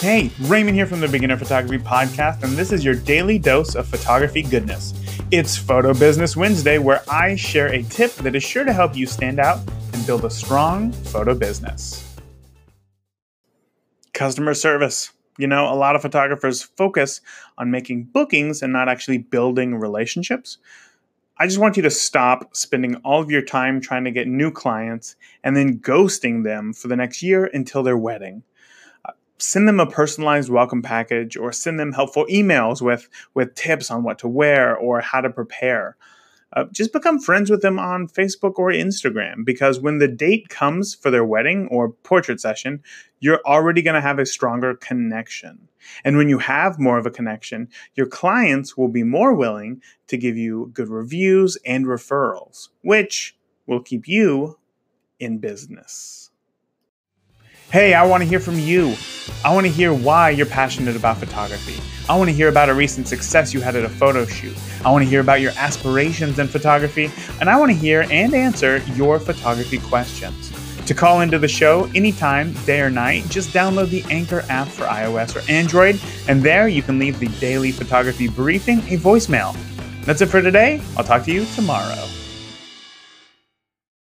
Hey, Raymond here from the Beginner Photography Podcast, and this is your daily dose of photography goodness. It's Photo Business Wednesday, where I share a tip that is sure to help you stand out and build a strong photo business. Customer service. You know, a lot of photographers focus on making bookings and not actually building relationships. I just want you to stop spending all of your time trying to get new clients and then ghosting them for the next year until their wedding send them a personalized welcome package or send them helpful emails with with tips on what to wear or how to prepare. Uh, just become friends with them on facebook or instagram because when the date comes for their wedding or portrait session you're already going to have a stronger connection. And when you have more of a connection your clients will be more willing to give you good reviews and referrals which will keep you in business. Hey, I want to hear from you. I want to hear why you're passionate about photography. I want to hear about a recent success you had at a photo shoot. I want to hear about your aspirations in photography, and I want to hear and answer your photography questions. To call into the show anytime, day or night, just download the Anchor app for iOS or Android, and there you can leave the daily photography briefing a voicemail. That's it for today. I'll talk to you tomorrow.